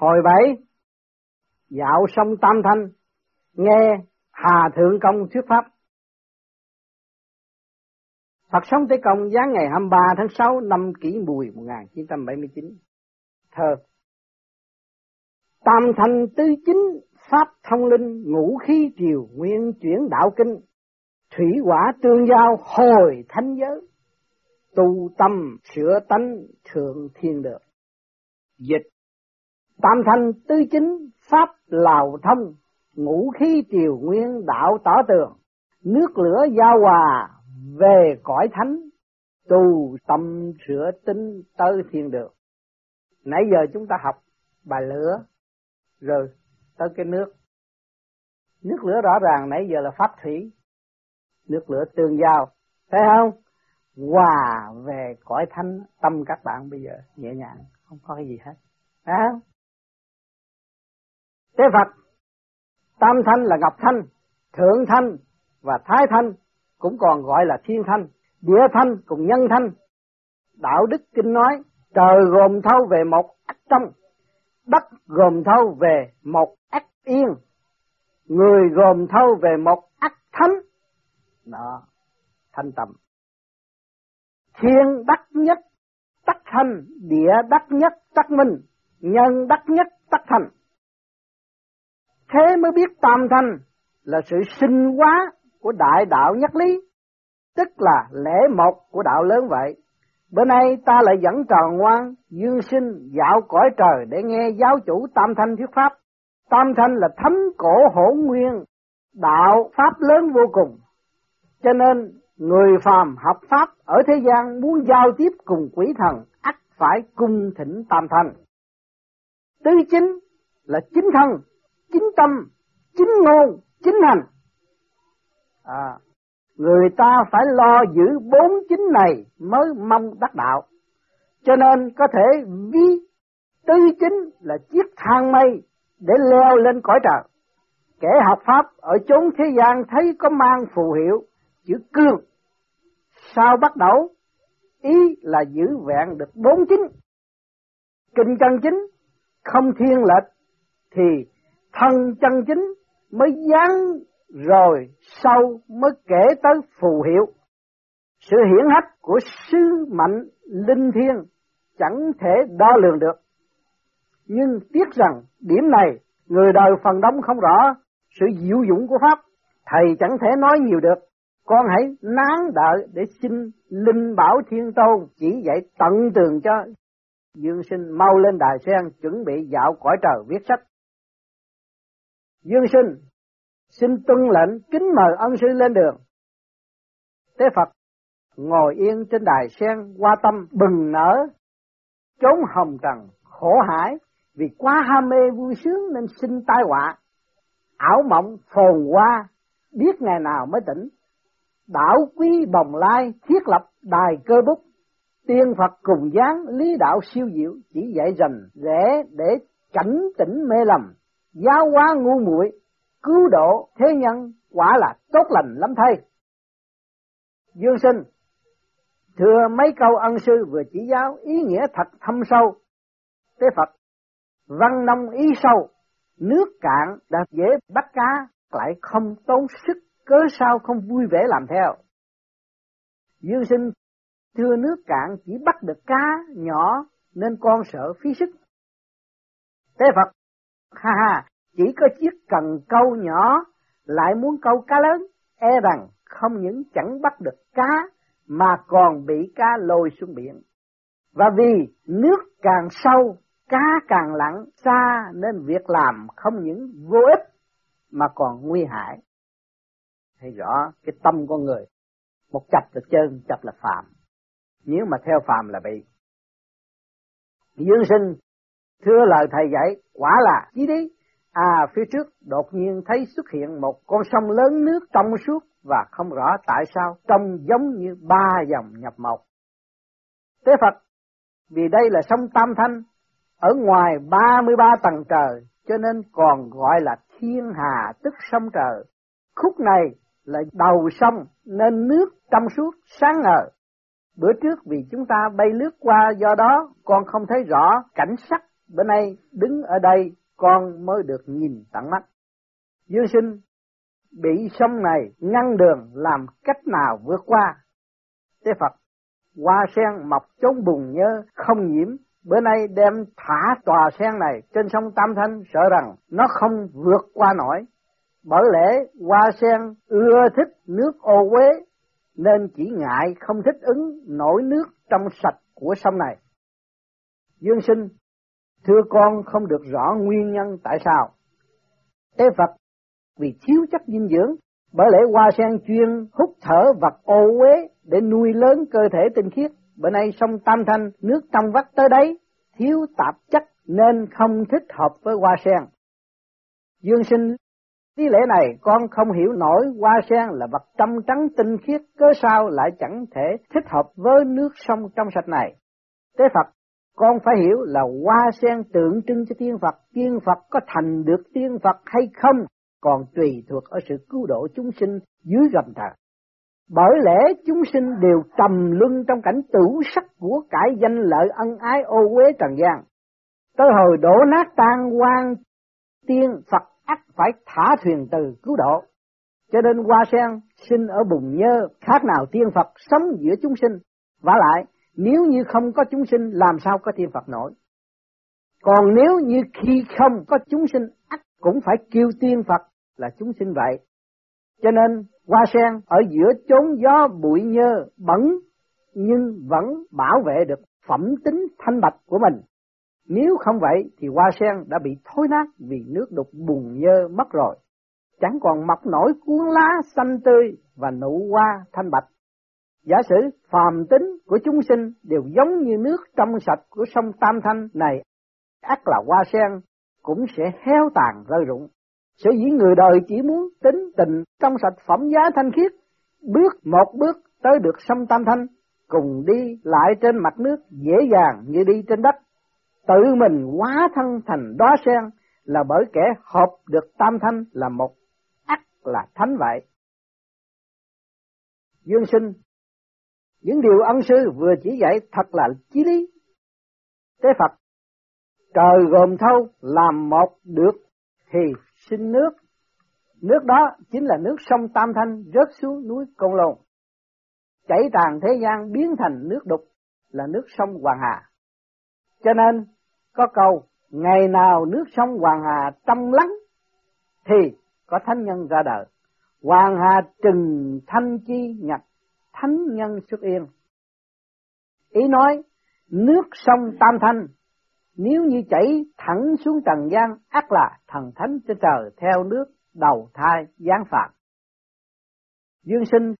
Hồi bảy, dạo sông Tam Thanh, nghe Hà Thượng Công thuyết pháp. Phật sống Tế Công giáng ngày 23 tháng 6 năm kỷ mùi 1979. Thơ Tam Thanh Tư Chính Pháp Thông Linh Ngũ Khí Triều Nguyên Chuyển Đạo Kinh Thủy quả tương giao hồi thanh giới Tu tâm sửa tánh thượng thiên được Dịch Tam Thanh Tư Chính, Pháp, Lào Thông, Ngũ Khí Triều Nguyên, Đạo Tỏ Tường. Nước lửa giao hòa, về cõi thánh, tu tâm sửa tính tới thiên được nãy giờ chúng ta học bài lửa, rồi tới cái nước. Nước lửa rõ ràng nãy giờ là pháp thủy, nước lửa tương giao. Thấy không? Hòa về cõi thánh, tâm các bạn bây giờ nhẹ nhàng, không có cái gì hết. Thấy không? Tế phật tam thanh là ngọc thanh thượng thanh và thái thanh cũng còn gọi là thiên thanh, địa thanh cùng nhân thanh. Đạo đức kinh nói, trời gồm thâu về một ách trong, đất gồm thâu về một ách yên, người gồm thâu về một ách thánh. Đó, thanh tầm. Thiên đắc nhất, tắc thanh, địa đắc nhất, tắc minh, nhân đắc nhất, tắc thành. Thế mới biết tam thanh là sự sinh hóa của đại đạo nhất lý, tức là lễ một của đạo lớn vậy. Bữa nay ta lại dẫn tròn ngoan, dương sinh dạo cõi trời để nghe giáo chủ Tam Thanh thuyết pháp. Tam Thanh là thấm cổ hỗn nguyên, đạo pháp lớn vô cùng. Cho nên người phàm học pháp ở thế gian muốn giao tiếp cùng quỷ thần ắt phải cung thỉnh Tam Thanh. Tứ chính là chính thân, chính tâm, chính ngôn, chính hành. À, người ta phải lo giữ bốn chính này mới mong đắc đạo. Cho nên có thể ví tư chính là chiếc thang mây để leo lên cõi trời. Kẻ học pháp ở chốn thế gian thấy có mang phù hiệu chữ cương. Sao bắt đầu? Ý là giữ vẹn được bốn chính. Kinh chân chính không thiên lệch thì thân chân chính mới dán rồi sau mới kể tới phù hiệu. Sự hiển hách của sứ mạnh linh thiêng chẳng thể đo lường được. Nhưng tiếc rằng điểm này người đời phần đông không rõ sự diệu dụng của Pháp, thầy chẳng thể nói nhiều được. Con hãy nán đợi để xin Linh Bảo Thiên Tôn chỉ dạy tận tường cho Dương Sinh mau lên đài sen chuẩn bị dạo cõi trời viết sách. Dương Sinh xin tuân lệnh kính mời ân sư lên đường. Tế Phật ngồi yên trên đài sen qua tâm bừng nở, trốn hồng trần, khổ hải, vì quá ham mê vui sướng nên sinh tai họa. Ảo mộng phồn hoa, biết ngày nào mới tỉnh. đảo quý bồng lai thiết lập đài cơ bút, tiên Phật cùng dáng lý đạo siêu diệu chỉ dạy dành rẽ để cảnh tỉnh mê lầm, giáo hóa ngu muội cứu độ thế nhân quả là tốt lành lắm thay. Dương sinh, thưa mấy câu ân sư vừa chỉ giáo ý nghĩa thật thâm sâu. Tế Phật, văn nông ý sâu, nước cạn đã dễ bắt cá, lại không tốn sức, cớ sao không vui vẻ làm theo. Dương sinh, thưa nước cạn chỉ bắt được cá nhỏ nên con sợ phí sức. Tế Phật, ha ha, chỉ có chiếc cần câu nhỏ lại muốn câu cá lớn, e rằng không những chẳng bắt được cá mà còn bị cá lôi xuống biển. Và vì nước càng sâu, cá càng lặng xa nên việc làm không những vô ích mà còn nguy hại. Thấy rõ cái tâm con người, một chập là chân, chập là phạm Nếu mà theo phạm là bị. Dương sinh, thưa lời thầy dạy, quả là chí đi, À phía trước đột nhiên thấy xuất hiện một con sông lớn nước trong suốt và không rõ tại sao trông giống như ba dòng nhập một. Tế Phật, vì đây là sông Tam Thanh, ở ngoài 33 tầng trời, cho nên còn gọi là thiên hà tức sông trời. Khúc này là đầu sông nên nước trong suốt sáng ngời. Bữa trước vì chúng ta bay lướt qua do đó con không thấy rõ cảnh sắc bữa nay đứng ở đây con mới được nhìn tận mắt. Dương sinh bị sông này ngăn đường làm cách nào vượt qua. Tế Phật, hoa sen mọc chốn bùn nhớ không nhiễm, bữa nay đem thả tòa sen này trên sông Tam Thanh sợ rằng nó không vượt qua nổi. Bởi lẽ hoa sen ưa thích nước ô quế nên chỉ ngại không thích ứng nổi nước trong sạch của sông này. Dương sinh, thưa con không được rõ nguyên nhân tại sao. Tế Phật vì thiếu chất dinh dưỡng, bởi lẽ hoa sen chuyên hút thở vật ô uế để nuôi lớn cơ thể tinh khiết. Bữa nay sông Tam Thanh nước trong vắt tới đấy, thiếu tạp chất nên không thích hợp với hoa sen. Dương sinh Lý lẽ này con không hiểu nổi hoa sen là vật trong trắng tinh khiết cớ sao lại chẳng thể thích hợp với nước sông trong sạch này. Tế Phật, con phải hiểu là hoa sen tượng trưng cho tiên Phật, tiên Phật có thành được tiên Phật hay không còn tùy thuộc ở sự cứu độ chúng sinh dưới gầm thờ. Bởi lẽ chúng sinh đều trầm luân trong cảnh tủ sắc của cải danh lợi ân ái ô uế trần gian. Tới hồi đổ nát tan quan tiên Phật ắt phải thả thuyền từ cứu độ. Cho nên hoa sen sinh ở bùn nhơ khác nào tiên Phật sống giữa chúng sinh. và lại, nếu như không có chúng sinh, làm sao có tiên Phật nổi. Còn nếu như khi không có chúng sinh, ắt cũng phải kêu tiên Phật là chúng sinh vậy. Cho nên, hoa sen ở giữa chốn gió bụi nhơ bẩn, nhưng vẫn bảo vệ được phẩm tính thanh bạch của mình. Nếu không vậy, thì hoa sen đã bị thối nát vì nước đục bùn nhơ mất rồi. Chẳng còn mọc nổi cuốn lá xanh tươi và nụ hoa thanh bạch. Giả sử phàm tính của chúng sinh đều giống như nước trong sạch của sông Tam Thanh này, ác là hoa sen cũng sẽ héo tàn rơi rụng. Sở dĩ người đời chỉ muốn tính tình trong sạch phẩm giá thanh khiết, bước một bước tới được sông Tam Thanh, cùng đi lại trên mặt nước dễ dàng như đi trên đất. Tự mình hóa thân thành đóa sen là bởi kẻ hợp được Tam Thanh là một ắt là thánh vậy. Dương sinh, những điều ân sư vừa chỉ dạy thật là chí lý. Tế Phật, trời gồm thâu làm một được thì sinh nước. Nước đó chính là nước sông Tam Thanh rớt xuống núi Côn Lôn. Chảy tràn thế gian biến thành nước đục là nước sông Hoàng Hà. Cho nên có câu ngày nào nước sông Hoàng Hà trong lắng thì có thánh nhân ra đời. Hoàng Hà trừng thanh chi nhật thánh nhân xuất yên. Ý nói nước sông Tam Thanh nếu như chảy thẳng xuống trần gian, ắt là thần thánh trên trời theo nước đầu thai giáng phạt. Dương sinh,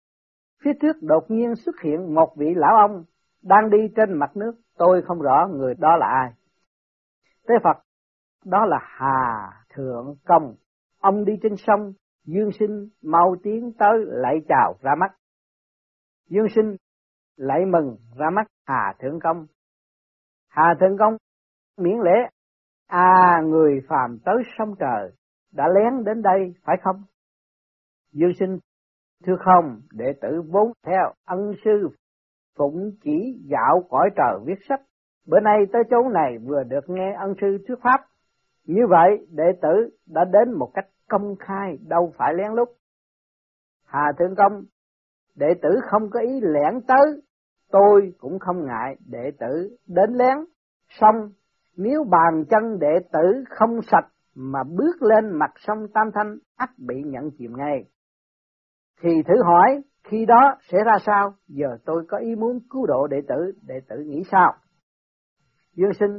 phía trước đột nhiên xuất hiện một vị lão ông đang đi trên mặt nước, tôi không rõ người đó là ai. Tế Phật, đó là Hà Thượng Công, ông đi trên sông, Dương sinh mau tiến tới lạy chào ra mắt. Dương sinh lạy mừng ra mắt Hà Thượng Công. Hà Thượng Công miễn lễ à người phàm tới sông trời đã lén đến đây phải không? Dương sinh, thưa không, đệ tử vốn theo ân sư phụng chỉ dạo cõi trời viết sách. Bữa nay tới chỗ này vừa được nghe ân sư thuyết pháp. Như vậy, đệ tử đã đến một cách công khai, đâu phải lén lút. Hà thượng công đệ tử không có ý lẻn tới tôi cũng không ngại đệ tử đến lén xong nếu bàn chân đệ tử không sạch mà bước lên mặt sông Tam Thanh ắt bị nhận chìm ngay. Thì thử hỏi khi đó sẽ ra sao? Giờ tôi có ý muốn cứu độ đệ tử, đệ tử nghĩ sao? Dương sinh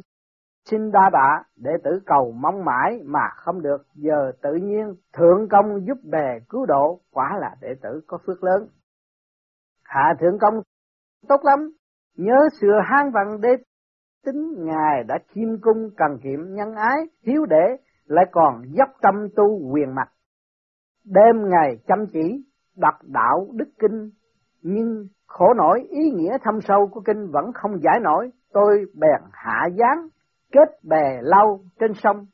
xin đa tạ, đệ tử cầu mong mãi mà không được, giờ tự nhiên thượng công giúp bè cứu độ, quả là đệ tử có phước lớn. Hạ thượng công tốt lắm, nhớ sửa hang vặn đế. tính Ngài đã chiêm cung cần kiệm nhân ái, hiếu đệ, lại còn dốc tâm tu quyền mặt. Đêm ngày chăm chỉ, đọc đạo đức kinh, nhưng khổ nổi ý nghĩa thâm sâu của kinh vẫn không giải nổi, tôi bèn hạ gián, kết bè lâu trên sông,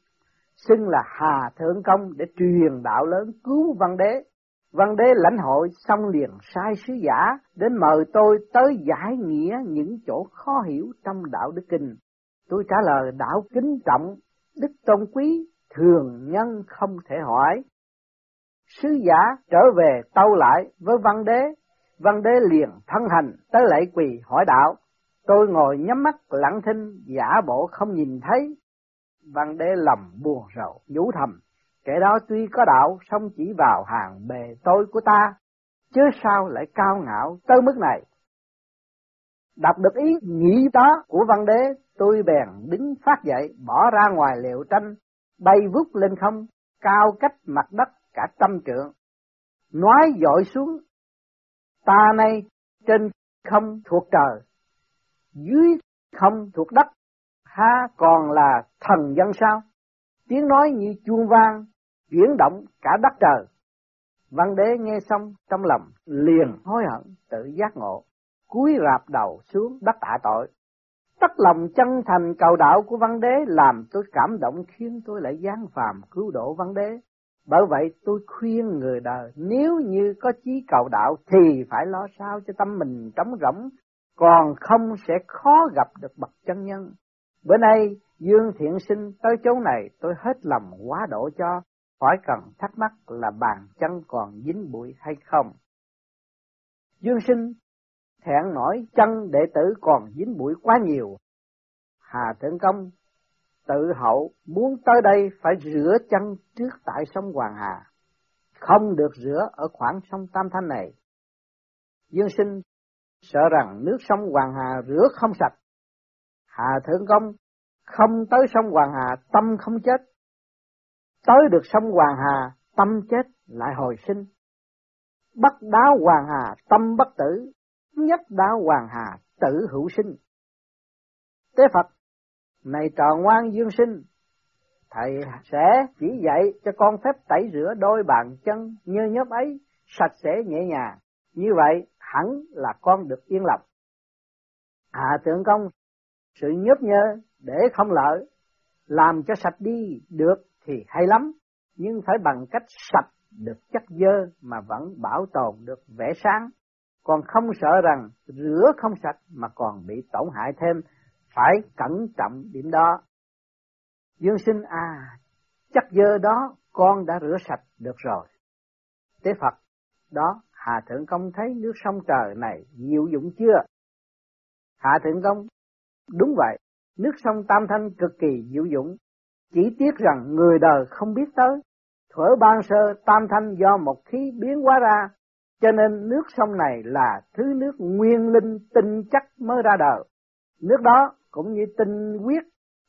xưng là Hà Thượng Công để truyền đạo lớn cứu văn đế. Văn đế lãnh hội xong liền sai sứ giả đến mời tôi tới giải nghĩa những chỗ khó hiểu trong đạo đức kinh. Tôi trả lời đạo kính trọng, đức tôn quý, thường nhân không thể hỏi. Sứ giả trở về tâu lại với văn đế, văn đế liền thân hành tới lễ quỳ hỏi đạo. Tôi ngồi nhắm mắt lặng thinh, giả bộ không nhìn thấy. Văn đế lầm buồn rầu, nhủ thầm, kẻ đó tuy có đạo, song chỉ vào hàng bề tôi của ta, chứ sao lại cao ngạo tới mức này. Đọc được ý nghĩ đó của văn đế, tôi bèn đứng phát dậy, bỏ ra ngoài liệu tranh, bay vút lên không, cao cách mặt đất cả trăm trượng. Nói dội xuống, ta nay trên không thuộc trời, dưới không thuộc đất, ha còn là thần dân sao? Tiếng nói như chuông vang, chuyển động cả đất trời. Văn đế nghe xong trong lòng liền hối hận tự giác ngộ, cúi rạp đầu xuống đất tạ tội. Tất lòng chân thành cầu đạo của văn đế làm tôi cảm động khiến tôi lại giáng phàm cứu độ văn đế. Bởi vậy tôi khuyên người đời nếu như có chí cầu đạo thì phải lo sao cho tâm mình trống rỗng, còn không sẽ khó gặp được bậc chân nhân. Bữa nay Dương Thiện Sinh tới chỗ này tôi hết lòng quá độ cho, khỏi cần thắc mắc là bàn chân còn dính bụi hay không. Dương Sinh thẹn nổi chân đệ tử còn dính bụi quá nhiều. Hà Thượng Công tự hậu muốn tới đây phải rửa chân trước tại sông Hoàng Hà, không được rửa ở khoảng sông Tam Thanh này. Dương Sinh sợ rằng nước sông Hoàng Hà rửa không sạch. Hà Thượng Công không tới sông Hoàng Hà tâm không chết. Tới được sông Hoàng Hà tâm chết lại hồi sinh. Bắt đáo Hoàng Hà tâm bất tử, nhất đáo Hoàng Hà tử hữu sinh. Tế Phật, này trò ngoan dương sinh, thầy sẽ chỉ dạy cho con phép tẩy rửa đôi bàn chân như nhớp ấy, sạch sẽ nhẹ nhàng. Như vậy hẳn là con được yên lòng. À, Hạ tượng công, sự nhớp nhơ để không lợi, làm cho sạch đi được thì hay lắm, nhưng phải bằng cách sạch được chất dơ mà vẫn bảo tồn được vẻ sáng, còn không sợ rằng rửa không sạch mà còn bị tổn hại thêm, phải cẩn trọng điểm đó. Dương sinh à, chất dơ đó con đã rửa sạch được rồi. Tế Phật, đó Hà Thượng Công thấy nước sông trời này diệu dụng chưa? Hạ Thượng Công, đúng vậy, nước sông Tam Thanh cực kỳ diệu dụng, chỉ tiếc rằng người đời không biết tới. Thuở ban sơ Tam Thanh do một khí biến hóa ra, cho nên nước sông này là thứ nước nguyên linh tinh chất mới ra đời. Nước đó cũng như tinh huyết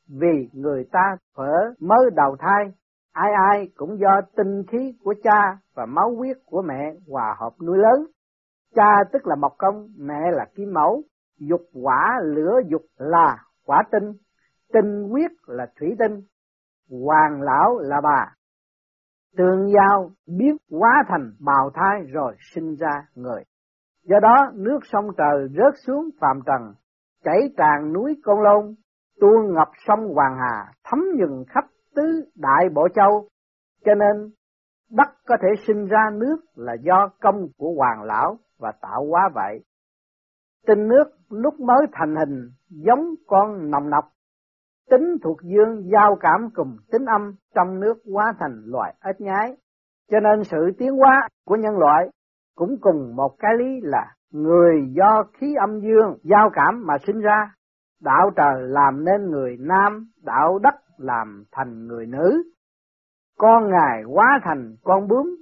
vì người ta thuở mới đầu thai Ai ai cũng do tinh khí của cha và máu huyết của mẹ hòa hợp nuôi lớn. Cha tức là mộc công, mẹ là kim mẫu, dục quả lửa dục là quả tinh, tinh huyết là thủy tinh, hoàng lão là bà. Tương giao biết hóa thành bào thai rồi sinh ra người. Do đó nước sông trời rớt xuống phàm trần, chảy tràn núi Côn Lôn, tuôn ngập sông Hoàng Hà, thấm nhừng khắp tứ đại bộ châu, cho nên đất có thể sinh ra nước là do công của hoàng lão và tạo hóa vậy. Tinh nước lúc mới thành hình giống con nồng nọc, tính thuộc dương giao cảm cùng tính âm trong nước hóa thành loài ếch nhái. Cho nên sự tiến hóa của nhân loại cũng cùng một cái lý là người do khí âm dương giao cảm mà sinh ra, đạo trời làm nên người nam, đạo đất làm thành người nữ. Con ngài hóa thành con bướm,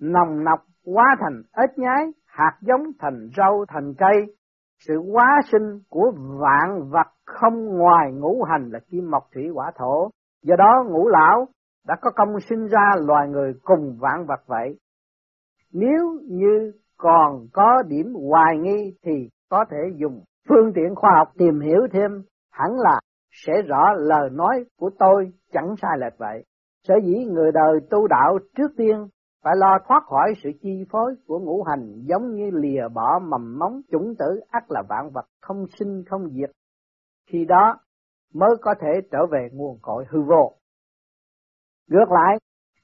nồng nọc hóa thành ếch nhái, hạt giống thành rau thành cây. Sự hóa sinh của vạn vật không ngoài ngũ hành là kim, mộc, thủy hỏa thổ. Do đó ngũ lão đã có công sinh ra loài người cùng vạn vật vậy. Nếu như còn có điểm hoài nghi thì có thể dùng phương tiện khoa học tìm hiểu thêm hẳn là sẽ rõ lời nói của tôi chẳng sai lệch vậy. Sở dĩ người đời tu đạo trước tiên phải lo thoát khỏi sự chi phối của ngũ hành giống như lìa bỏ mầm móng chủng tử ắt là vạn vật không sinh không diệt. Khi đó mới có thể trở về nguồn cội hư vô. Ngược lại,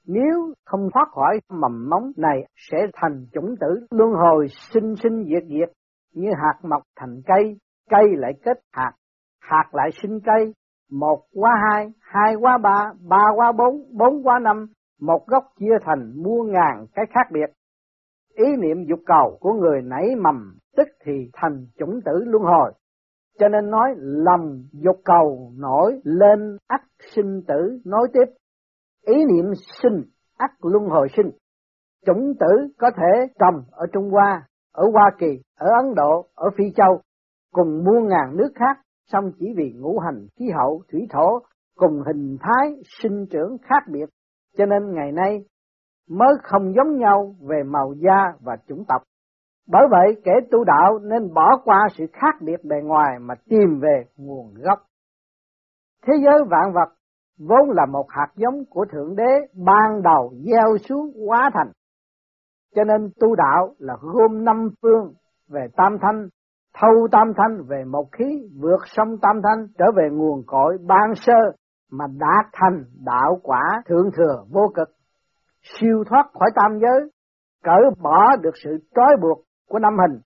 nếu không thoát khỏi mầm móng này sẽ thành chủng tử luân hồi sinh sinh diệt diệt như hạt mọc thành cây, cây lại kết hạt, hạt lại sinh cây, một qua hai, hai qua ba, ba qua bốn, bốn qua năm, một gốc chia thành muôn ngàn cái khác biệt. Ý niệm dục cầu của người nảy mầm tức thì thành chủng tử luân hồi. Cho nên nói lầm dục cầu nổi lên ắt sinh tử nói tiếp. Ý niệm sinh ắt luân hồi sinh. Chủng tử có thể trồng ở Trung Hoa, ở Hoa Kỳ, ở Ấn Độ, ở Phi Châu, cùng muôn ngàn nước khác, song chỉ vì ngũ hành, khí hậu, thủy thổ, cùng hình thái, sinh trưởng khác biệt, cho nên ngày nay mới không giống nhau về màu da và chủng tộc. Bởi vậy kẻ tu đạo nên bỏ qua sự khác biệt bề ngoài mà tìm về nguồn gốc. Thế giới vạn vật vốn là một hạt giống của Thượng Đế ban đầu gieo xuống hóa thành. Cho nên tu đạo là gồm năm phương về tam thanh, thâu tam thanh về một khí, vượt sông tam thanh trở về nguồn cội ban sơ mà đạt thành đạo quả thượng thừa vô cực, siêu thoát khỏi tam giới, cởi bỏ được sự trói buộc của năm hình,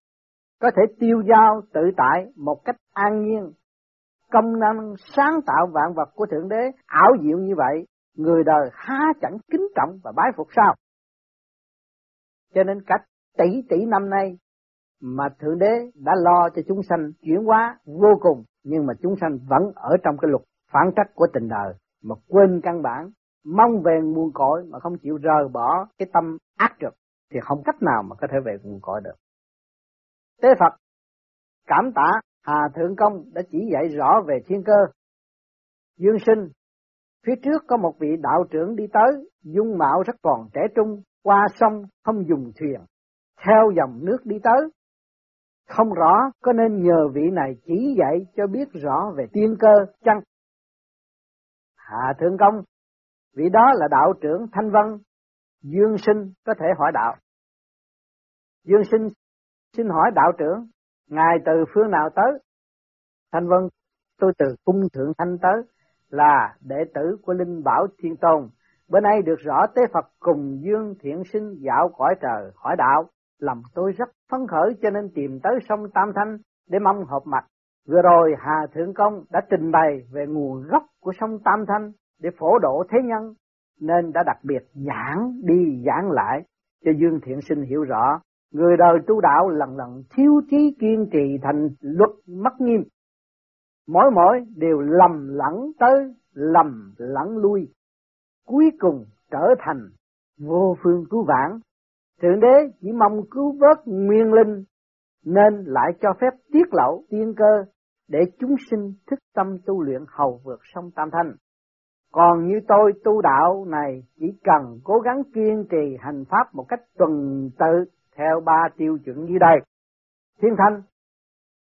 có thể tiêu giao tự tại một cách an nhiên. Công năng sáng tạo vạn vật của Thượng Đế ảo diệu như vậy, người đời há chẳng kính trọng và bái phục sao? Cho nên cách tỷ tỷ năm nay mà Thượng Đế đã lo cho chúng sanh chuyển hóa vô cùng, nhưng mà chúng sanh vẫn ở trong cái luật phản trách của tình đời, mà quên căn bản, mong về nguồn cội mà không chịu rời bỏ cái tâm ác trực, thì không cách nào mà có thể về nguồn cội được. Tế Phật cảm tạ Hà Thượng Công đã chỉ dạy rõ về thiên cơ. Dương sinh, phía trước có một vị đạo trưởng đi tới, dung mạo rất còn trẻ trung, qua sông không dùng thuyền, theo dòng nước đi tới. Không rõ có nên nhờ vị này chỉ dạy cho biết rõ về tiên cơ chăng? Hạ Thượng Công, vị đó là đạo trưởng Thanh Văn, Dương Sinh có thể hỏi đạo. Dương Sinh xin hỏi đạo trưởng, ngài từ phương nào tới? Thanh Vân, tôi từ cung thượng thanh tới, là đệ tử của Linh Bảo Thiên Tôn. Bên nay được rõ Tế Phật cùng Dương Thiện Sinh dạo cõi trời hỏi đạo, lòng tôi rất phấn khởi cho nên tìm tới sông Tam Thanh để mong hợp mặt. Vừa rồi Hà Thượng Công đã trình bày về nguồn gốc của sông Tam Thanh để phổ độ thế nhân, nên đã đặc biệt giảng đi giảng lại cho Dương Thiện Sinh hiểu rõ. Người đời tu đạo lần lần thiếu trí kiên trì thành luật mất nghiêm. Mỗi mỗi đều lầm lẫn tới, lầm lẫn lui. Cuối cùng trở thành vô phương cứu vãn. Thượng đế chỉ mong cứu vớt nguyên linh nên lại cho phép tiết lộ tiên cơ để chúng sinh thức tâm tu luyện hầu vượt sông Tam Thanh. Còn như tôi tu đạo này chỉ cần cố gắng kiên trì hành pháp một cách tuần tự theo ba tiêu chuẩn như đây. Thiên thanh,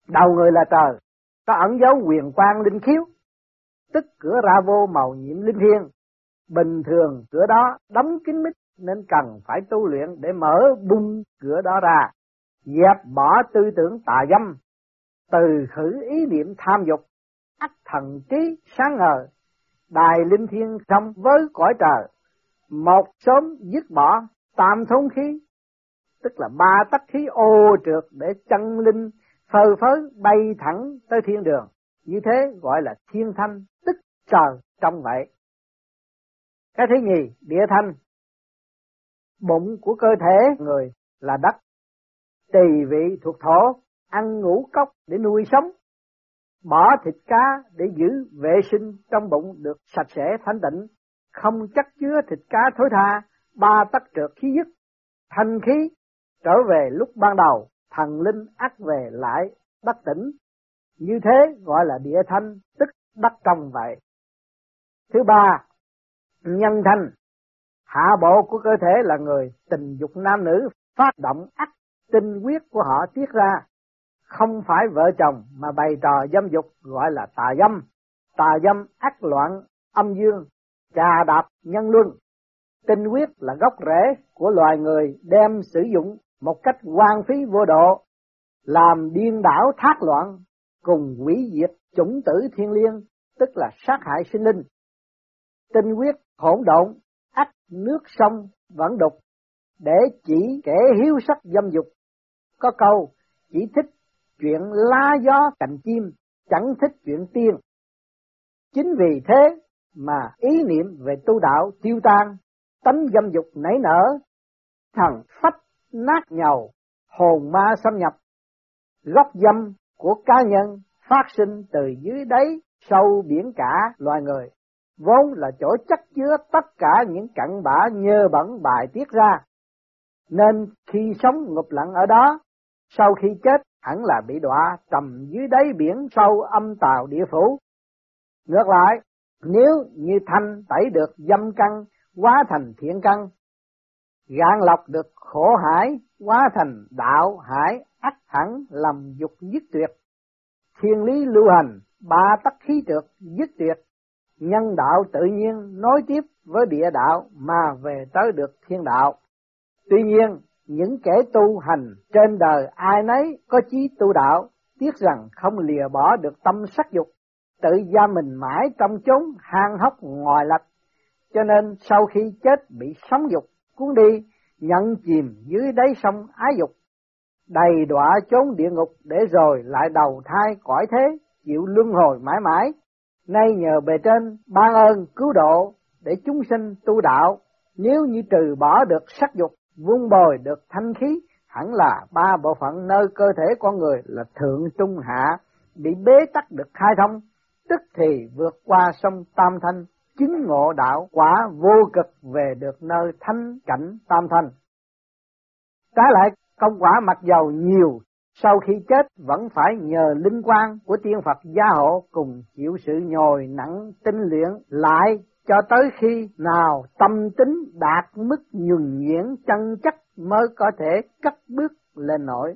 đầu người là trời, có ẩn dấu quyền quang linh khiếu, tức cửa ra vô màu nhiệm linh thiêng. Bình thường cửa đó đóng kín mít nên cần phải tu luyện để mở bung cửa đó ra, dẹp bỏ tư tưởng tà dâm, từ khử ý niệm tham dục, ắt thần trí sáng ngờ, đài linh thiên trong với cõi trời, một sớm dứt bỏ tam thông khí, tức là ba tắc khí ô trượt để chân linh phơ phới bay thẳng tới thiên đường. Như thế gọi là thiên thanh, tức trời trong vậy. Cái thứ nhì, địa thanh. Bụng của cơ thể người là đất, tỳ vị thuộc thổ, ăn ngũ cốc để nuôi sống, bỏ thịt cá để giữ vệ sinh trong bụng được sạch sẽ thanh tịnh, không chắc chứa thịt cá thối tha, ba tắc trượt khí dứt, thanh khí trở về lúc ban đầu, thần linh ắt về lại đất tỉnh. Như thế gọi là địa thanh, tức đất trong vậy. Thứ ba, nhân thanh. Hạ bộ của cơ thể là người tình dục nam nữ phát động ắt tinh huyết của họ tiết ra không phải vợ chồng mà bày trò dâm dục gọi là tà dâm. Tà dâm ác loạn âm dương, trà đạp nhân luân. Tinh huyết là gốc rễ của loài người đem sử dụng một cách hoang phí vô độ, làm điên đảo thác loạn, cùng hủy diệt chủng tử thiên liêng, tức là sát hại sinh linh. Tinh huyết hỗn độn, ách nước sông vẫn đục, để chỉ kẻ hiếu sắc dâm dục. Có câu, chỉ thích chuyện lá gió cành chim, chẳng thích chuyện tiên. Chính vì thế mà ý niệm về tu đạo tiêu tan, tánh dâm dục nảy nở, thần phách nát nhầu, hồn ma xâm nhập, gốc dâm của cá nhân phát sinh từ dưới đáy sâu biển cả loài người, vốn là chỗ chất chứa tất cả những cặn bã nhơ bẩn bài tiết ra. Nên khi sống ngụp lặng ở đó, sau khi chết hẳn là bị đọa trầm dưới đáy biển sâu âm tào địa phủ. Ngược lại, nếu như thanh tẩy được dâm căn, hóa thành thiện căn, gạn lọc được khổ hải, hóa thành đạo hải, ắt hẳn làm dục dứt tuyệt. Thiên lý lưu hành, ba tắc khí trượt, dứt tuyệt. Nhân đạo tự nhiên nối tiếp với địa đạo mà về tới được thiên đạo. Tuy nhiên, những kẻ tu hành trên đời ai nấy có chí tu đạo, tiếc rằng không lìa bỏ được tâm sắc dục, tự gia mình mãi trong chốn hang hốc ngoài lạch, cho nên sau khi chết bị sóng dục cuốn đi, nhận chìm dưới đáy sông ái dục, đầy đọa chốn địa ngục để rồi lại đầu thai cõi thế, chịu luân hồi mãi mãi. Nay nhờ bề trên ban ơn cứu độ để chúng sinh tu đạo, nếu như trừ bỏ được sắc dục vun bồi được thanh khí, hẳn là ba bộ phận nơi cơ thể con người là thượng, trung, hạ, bị bế tắc được khai thông. Tức thì vượt qua sông tam thanh, chứng ngộ đạo quả vô cực về được nơi thanh cảnh tam thanh. Trái lại, công quả mặc dầu nhiều, sau khi chết vẫn phải nhờ linh quan của tiên Phật gia hộ cùng chịu sự nhồi nặng tinh luyện lại cho tới khi nào tâm tính đạt mức nhuần nhuyễn chân chất mới có thể cất bước lên nổi.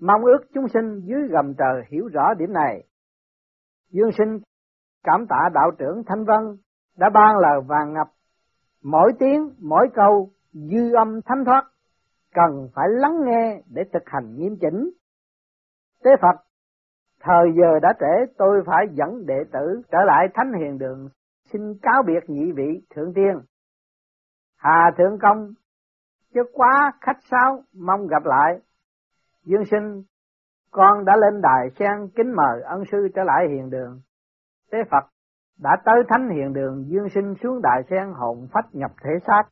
Mong ước chúng sinh dưới gầm trời hiểu rõ điểm này. Dương sinh cảm tạ đạo trưởng Thanh Vân đã ban lời vàng ngập, mỗi tiếng, mỗi câu dư âm thánh thoát, cần phải lắng nghe để thực hành nghiêm chỉnh. Tế Phật, thời giờ đã trễ tôi phải dẫn đệ tử trở lại thánh hiền đường xin cáo biệt nhị vị thượng tiên. Hà thượng công, chứ quá khách sáo, mong gặp lại. Dương sinh, con đã lên đài sen kính mời ân sư trở lại hiền đường. Tế Phật đã tới thánh hiền đường dương sinh xuống đài sen hồn phách nhập thể xác.